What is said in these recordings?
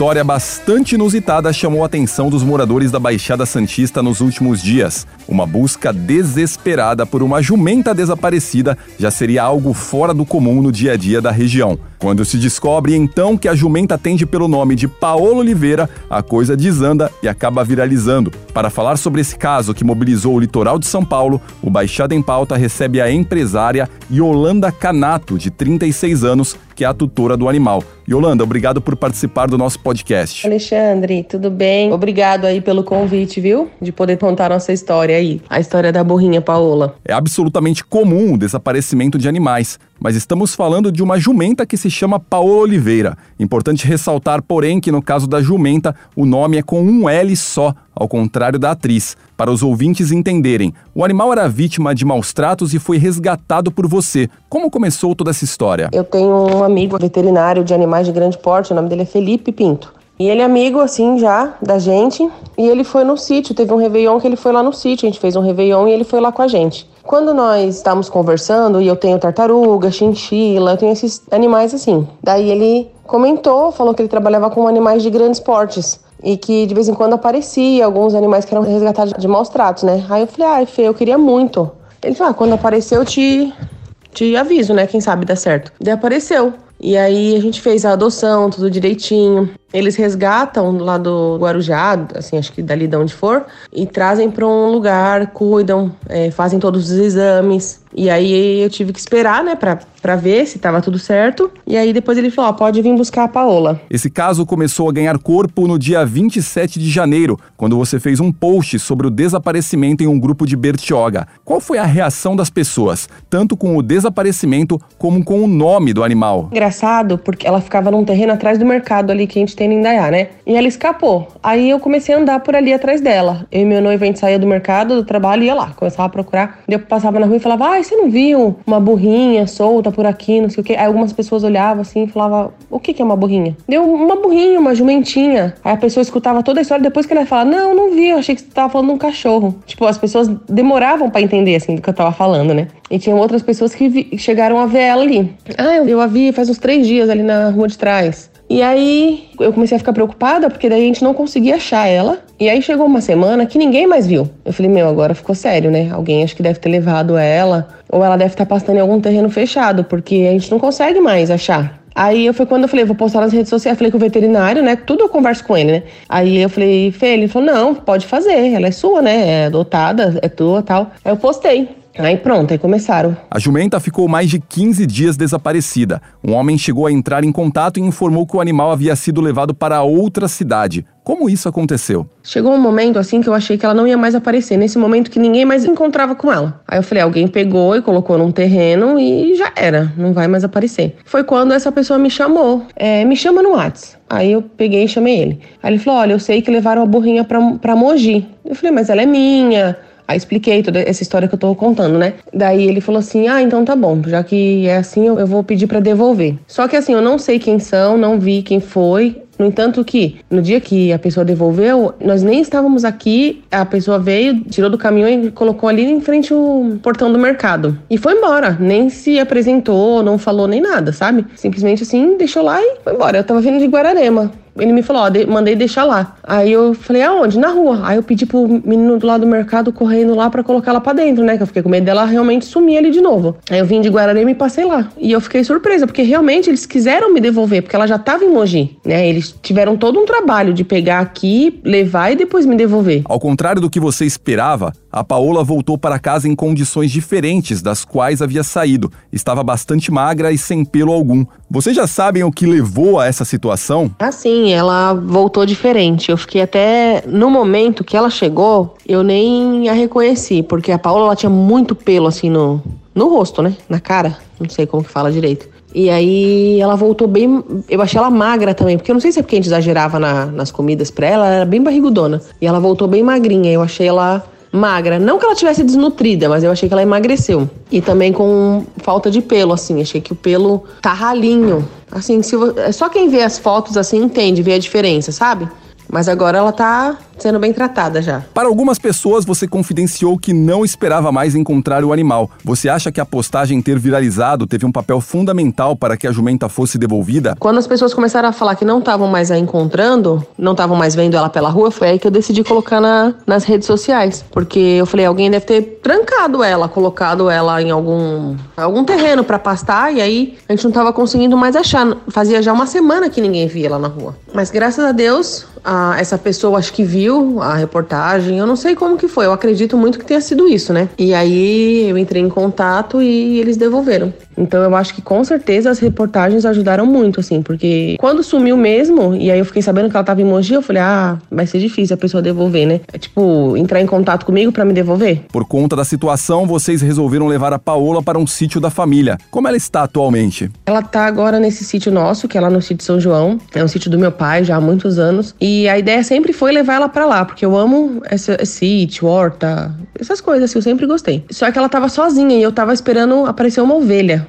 história bastante inusitada chamou a atenção dos moradores da Baixada Santista nos últimos dias. Uma busca desesperada por uma jumenta desaparecida já seria algo fora do comum no dia a dia da região. Quando se descobre então que a jumenta atende pelo nome de Paola Oliveira, a coisa desanda e acaba viralizando. Para falar sobre esse caso que mobilizou o litoral de São Paulo, o Baixada em Pauta recebe a empresária Yolanda Canato, de 36 anos, que é a tutora do animal. Yolanda, obrigado por participar do nosso podcast. Alexandre, tudo bem? Obrigado aí pelo convite, viu? De poder contar nossa história aí. A história da burrinha Paola. É absolutamente comum o desaparecimento de animais, mas estamos falando de uma jumenta que se chama Paola Oliveira. Importante ressaltar, porém, que no caso da jumenta, o nome é com um L só, ao contrário da atriz. Para os ouvintes entenderem, o animal era vítima de maus tratos e foi resgatado por você. Como começou toda essa história? Eu tenho um amigo veterinário de animais de grande porte, o nome dele é Felipe Pinto. E ele é amigo, assim, já da gente. E ele foi no sítio, teve um Réveillon que ele foi lá no sítio. A gente fez um Réveillon e ele foi lá com a gente. Quando nós estávamos conversando, e eu tenho tartaruga, chinchila, eu tenho esses animais assim. Daí ele comentou, falou que ele trabalhava com animais de grandes portes. E que de vez em quando aparecia alguns animais que eram resgatados de maus tratos, né? Aí eu falei, ai, Fê, eu queria muito. Ele falou, ah, quando aparecer eu te, te aviso, né? Quem sabe dá certo. Daí apareceu. E aí a gente fez a adoção, tudo direitinho. Eles resgatam lá do Guarujá, assim, acho que dali de onde for, e trazem para um lugar, cuidam, é, fazem todos os exames. E aí eu tive que esperar, né, pra, pra ver se tava tudo certo. E aí depois ele falou: ó, pode vir buscar a Paola. Esse caso começou a ganhar corpo no dia 27 de janeiro, quando você fez um post sobre o desaparecimento em um grupo de Bertioga. Qual foi a reação das pessoas, tanto com o desaparecimento como com o nome do animal? Engraçado, porque ela ficava num terreno atrás do mercado ali que a gente tem no Indaiá, né? E ela escapou. Aí eu comecei a andar por ali atrás dela. Eu e meu noivo, a gente saía do mercado, do trabalho ia lá. Começava a procurar. Eu passava na rua e falava, ai, você não viu uma burrinha solta por aqui, não sei o quê. Aí algumas pessoas olhavam assim e falavam, o que que é uma burrinha? Deu uma burrinha, uma jumentinha. Aí a pessoa escutava toda a história, depois que ela ia falar, não, não vi, eu achei que você tava falando de um cachorro. Tipo, as pessoas demoravam pra entender, assim, do que eu tava falando, né? E tinham outras pessoas que chegaram a ver ela ali. Ah, eu, eu a vi faz uns três dias ali na rua de trás. E aí eu comecei a ficar preocupada, porque daí a gente não conseguia achar ela. E aí chegou uma semana que ninguém mais viu. Eu falei, meu, agora ficou sério, né? Alguém acho que deve ter levado ela, ou ela deve estar passando em algum terreno fechado, porque a gente não consegue mais achar. Aí eu foi quando eu falei, vou postar nas redes sociais, falei com o veterinário, né? Tudo eu converso com ele, né? Aí eu falei, Fê, ele falou, não, pode fazer, ela é sua, né? É adotada, é tua tal. Aí eu postei. Aí pronto, aí começaram. A jumenta ficou mais de 15 dias desaparecida. Um homem chegou a entrar em contato e informou que o animal havia sido levado para outra cidade. Como isso aconteceu? Chegou um momento assim que eu achei que ela não ia mais aparecer. Nesse momento que ninguém mais encontrava com ela. Aí eu falei, alguém pegou e colocou num terreno e já era, não vai mais aparecer. Foi quando essa pessoa me chamou. É, me chama no Whats. Aí eu peguei e chamei ele. Aí ele falou: olha, eu sei que levaram a burrinha pra, pra Mogi. Eu falei, mas ela é minha. Aí expliquei toda essa história que eu tô contando, né? Daí ele falou assim: ah, então tá bom, já que é assim, eu vou pedir pra devolver. Só que assim, eu não sei quem são, não vi quem foi. No entanto que, no dia que a pessoa devolveu, nós nem estávamos aqui, a pessoa veio, tirou do caminhão e colocou ali em frente o portão do mercado. E foi embora, nem se apresentou, não falou nem nada, sabe? Simplesmente assim, deixou lá e foi embora. Eu tava vindo de Guararema. Ele me falou, ó, de- mandei deixar lá. Aí eu falei, aonde? Na rua. Aí eu pedi pro menino do lado do mercado correndo lá pra colocar ela pra dentro, né? Que eu fiquei com medo dela realmente sumir ali de novo. Aí eu vim de Guararema e passei lá. E eu fiquei surpresa, porque realmente eles quiseram me devolver, porque ela já tava em Mogi, né? Eles tiveram todo um trabalho de pegar aqui, levar e depois me devolver. Ao contrário do que você esperava, a Paola voltou para casa em condições diferentes das quais havia saído. Estava bastante magra e sem pelo algum. Vocês já sabem o que levou a essa situação? Assim, ela voltou diferente. Eu fiquei até. No momento que ela chegou, eu nem a reconheci, porque a Paula ela tinha muito pelo assim no, no rosto, né? Na cara. Não sei como que fala direito. E aí ela voltou bem. Eu achei ela magra também, porque eu não sei se é porque a gente exagerava na- nas comidas pra ela, ela era bem barrigudona. E ela voltou bem magrinha. Eu achei ela magra. Não que ela tivesse desnutrida, mas eu achei que ela emagreceu. E também com falta de pelo, assim. Achei que o pelo tá ralinho. Assim, se é só quem vê as fotos assim entende, vê a diferença, sabe? Mas agora ela tá sendo bem tratada já. Para algumas pessoas, você confidenciou que não esperava mais encontrar o animal. Você acha que a postagem ter viralizado teve um papel fundamental para que a jumenta fosse devolvida? Quando as pessoas começaram a falar que não estavam mais a encontrando, não estavam mais vendo ela pela rua, foi aí que eu decidi colocar na- nas redes sociais. Porque eu falei, alguém deve ter trancado ela, colocado ela em algum, algum terreno pra pastar, e aí a gente não tava conseguindo mais achar. Fazia já uma semana que ninguém via ela na rua. Mas graças a Deus, a- essa pessoa acho que viu a reportagem, eu não sei como que foi, eu acredito muito que tenha sido isso, né? E aí eu entrei em contato e eles devolveram. Então eu acho que com certeza as reportagens ajudaram muito, assim, porque quando sumiu mesmo, e aí eu fiquei sabendo que ela tava em Mogi, eu falei, ah, vai ser difícil a pessoa devolver, né? É tipo, entrar em contato comigo pra me devolver. Por conta da situação, vocês resolveram levar a Paola para um sítio da família. Como ela está atualmente? Ela tá agora nesse sítio nosso, que é lá no sítio São João. É um sítio do meu pai já há muitos anos. E a ideia sempre foi levar ela pra lá, porque eu amo esse, esse sítio, horta, essas coisas assim, eu sempre gostei. Só que ela tava sozinha e eu tava esperando aparecer uma ovelha.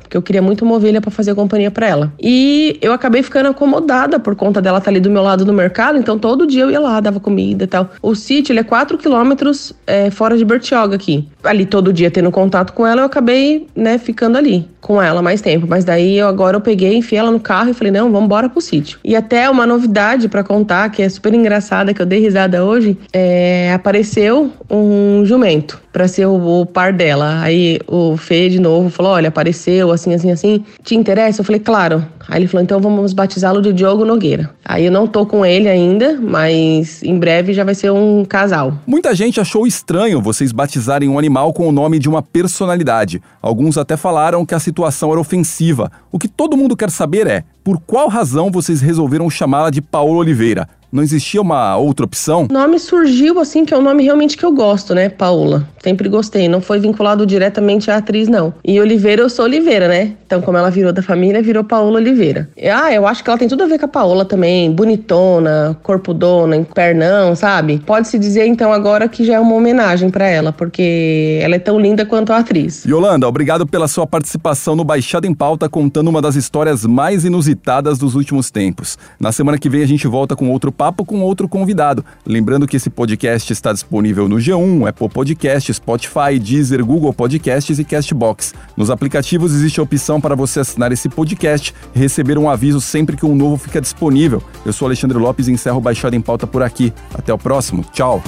Porque eu queria muito uma ovelha pra fazer companhia pra ela. E eu acabei ficando acomodada por conta dela estar ali do meu lado no mercado, então todo dia eu ia lá, dava comida e tal. O sítio, ele é 4 quilômetros é, fora de Bertioga aqui. Ali todo dia tendo contato com ela, eu acabei, né, ficando ali com ela mais tempo. Mas daí eu agora eu peguei, enfiei ela no carro e falei, não, vamos embora pro sítio. E até uma novidade pra contar, que é super engraçada, que eu dei risada hoje, é, apareceu um jumento pra ser o, o par dela. Aí o Fê de novo falou, olha, apareceu assim, assim, assim. Te interessa? Eu falei, claro. Aí ele falou, então vamos batizá-lo de Diogo Nogueira. Aí eu não tô com ele ainda, mas em breve já vai ser um casal. Muita gente achou estranho vocês batizarem um animal com o nome de uma personalidade. Alguns até falaram que a situação era ofensiva. O que todo mundo quer saber é: por qual razão vocês resolveram chamá-la de Paola Oliveira? Não existia uma outra opção? O nome surgiu assim, que é um nome realmente que eu gosto, né? Paola. Sempre gostei. Não foi vinculado diretamente à atriz, não. E Oliveira, eu sou Oliveira, né? Então, como ela virou da família, virou Paola Oliveira. E, ah, eu acho que ela tem tudo a ver com a Paola também. Bonitona, corpudona, pernão, sabe? Pode-se dizer, então, agora que já é uma homenagem pra ela, porque ela é tão linda quanto a atriz. Yolanda, obrigado pela sua participação no Baixada em Pauta, contando uma das histórias mais inusitadas dos últimos tempos. Na semana que vem a gente volta com outro papo com outro convidado. Lembrando que esse podcast está disponível no G1, Apple Podcast, Spotify, Deezer, Google Podcasts e Castbox. Nos aplicativos existe a opção para você assinar esse podcast e receber um aviso sempre que um novo fica disponível. Eu sou Alexandre Lopes e encerro o Baixada em Pauta por aqui. Até o próximo. Tchau.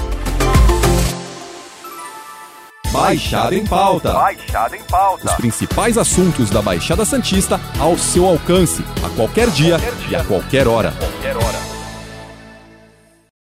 Baixada em Pauta. Baixada em pauta. Os principais assuntos da Baixada Santista ao seu alcance, a qualquer dia e a qualquer hora. Qualquer